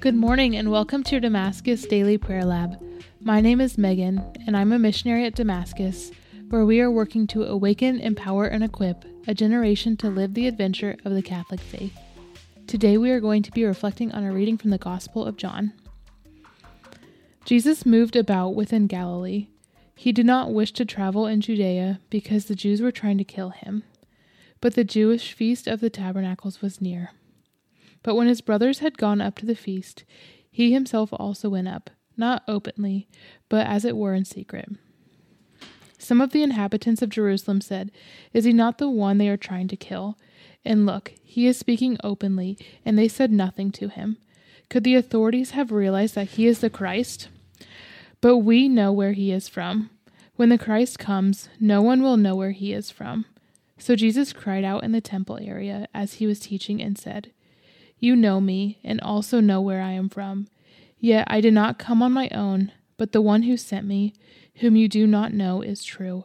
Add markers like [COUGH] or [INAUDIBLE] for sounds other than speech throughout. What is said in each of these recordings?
Good morning and welcome to Damascus Daily Prayer Lab. My name is Megan and I'm a missionary at Damascus, where we are working to awaken, empower, and equip a generation to live the adventure of the Catholic faith. Today we are going to be reflecting on a reading from the Gospel of John. Jesus moved about within Galilee. He did not wish to travel in Judea because the Jews were trying to kill him. But the Jewish feast of the tabernacles was near. But when his brothers had gone up to the feast, he himself also went up, not openly, but as it were in secret. Some of the inhabitants of Jerusalem said, Is he not the one they are trying to kill? And look, he is speaking openly, and they said nothing to him. Could the authorities have realized that he is the Christ? But we know where he is from. When the Christ comes, no one will know where he is from. So Jesus cried out in the temple area as he was teaching and said, you know me, and also know where I am from. Yet I did not come on my own, but the one who sent me, whom you do not know, is true.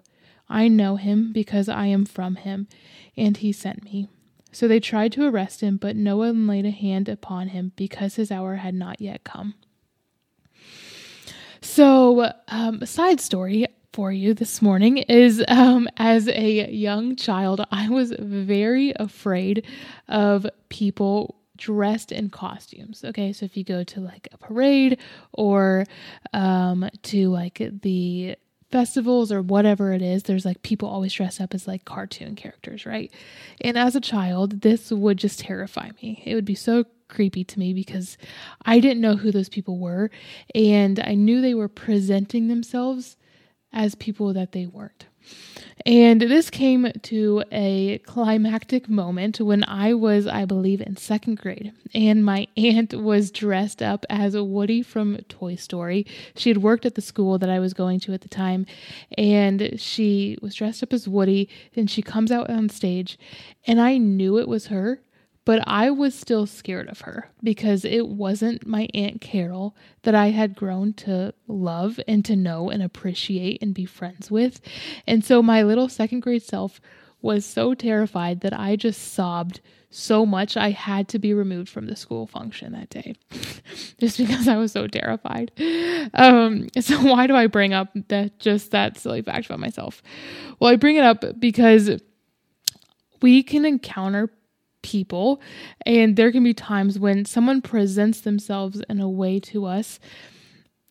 I know him because I am from him, and he sent me. So they tried to arrest him, but no one laid a hand upon him because his hour had not yet come. So, um, a side story for you this morning is um, as a young child, I was very afraid of people dressed in costumes. Okay, so if you go to like a parade or um, to like the festivals or whatever it is, there's like people always dress up as like cartoon characters, right? And as a child, this would just terrify me. It would be so creepy to me because I didn't know who those people were and I knew they were presenting themselves as people that they weren't. And this came to a climactic moment when I was, I believe, in second grade. And my [LAUGHS] aunt was dressed up as Woody from Toy Story. She had worked at the school that I was going to at the time. And she was dressed up as Woody. And she comes out on stage. And I knew it was her but I was still scared of her because it wasn't my Aunt Carol that I had grown to love and to know and appreciate and be friends with. And so my little second grade self was so terrified that I just sobbed so much I had to be removed from the school function that day [LAUGHS] just because I was so terrified. Um, so [LAUGHS] why do I bring up that just that silly fact about myself? Well, I bring it up because we can encounter people. And there can be times when someone presents themselves in a way to us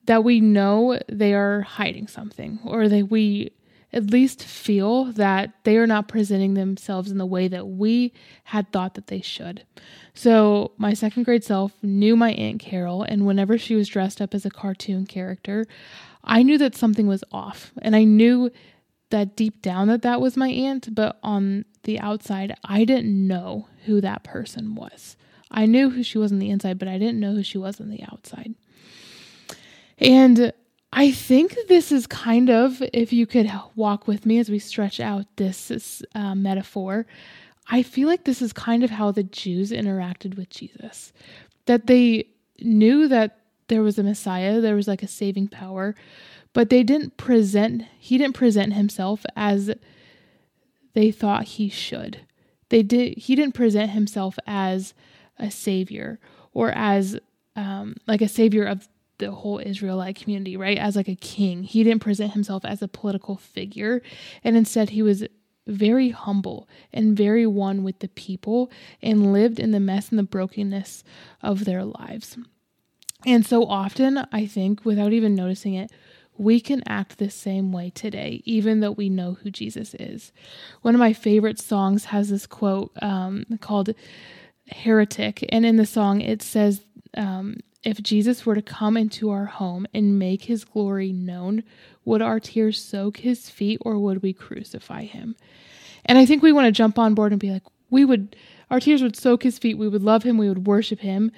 that we know they are hiding something or that we at least feel that they are not presenting themselves in the way that we had thought that they should. So, my second grade self knew my Aunt Carol, and whenever she was dressed up as a cartoon character, I knew that something was off. And I knew that deep down that that was my aunt, but on the outside, I didn't know who that person was. I knew who she was on the inside, but I didn't know who she was on the outside. And I think this is kind of, if you could walk with me as we stretch out this uh, metaphor, I feel like this is kind of how the Jews interacted with Jesus. That they knew that there was a Messiah, there was like a saving power, but they didn't present, he didn't present himself as they thought he should. They did he didn't present himself as a savior or as um, like a savior of the whole Israelite community, right? As like a king. He didn't present himself as a political figure, and instead he was very humble and very one with the people and lived in the mess and the brokenness of their lives. And so often, I think, without even noticing it, we can act the same way today, even though we know who Jesus is. One of my favorite songs has this quote um, called Heretic, and in the song it says, um, If Jesus were to come into our home and make his glory known, would our tears soak his feet or would we crucify him? And I think we want to jump on board and be like, we would, our tears would soak his feet, we would love him, we would worship him.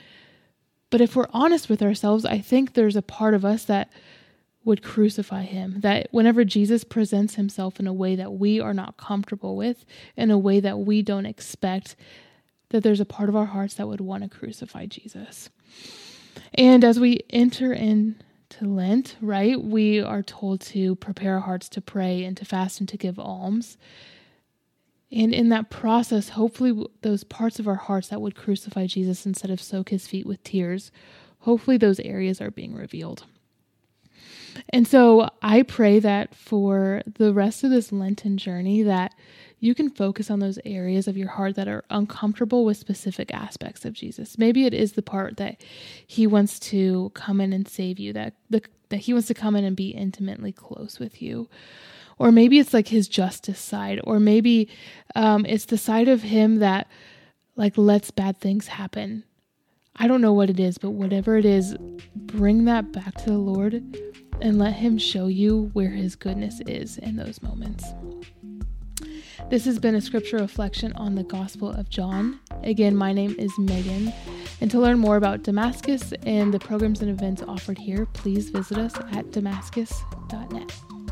But if we're honest with ourselves, I think there's a part of us that would crucify him. That whenever Jesus presents himself in a way that we are not comfortable with, in a way that we don't expect, that there's a part of our hearts that would want to crucify Jesus. And as we enter into Lent, right, we are told to prepare our hearts to pray and to fast and to give alms. And in that process, hopefully, those parts of our hearts that would crucify Jesus instead of soak his feet with tears hopefully those areas are being revealed. And so I pray that for the rest of this Lenten journey that you can focus on those areas of your heart that are uncomfortable with specific aspects of Jesus. Maybe it is the part that he wants to come in and save you, that the, that he wants to come in and be intimately close with you. Or maybe it's like his justice side, or maybe um, it's the side of him that like lets bad things happen. I don't know what it is, but whatever it is, bring that back to the Lord and let Him show you where His goodness is in those moments. This has been a scripture reflection on the Gospel of John. Again, my name is Megan. And to learn more about Damascus and the programs and events offered here, please visit us at damascus.net.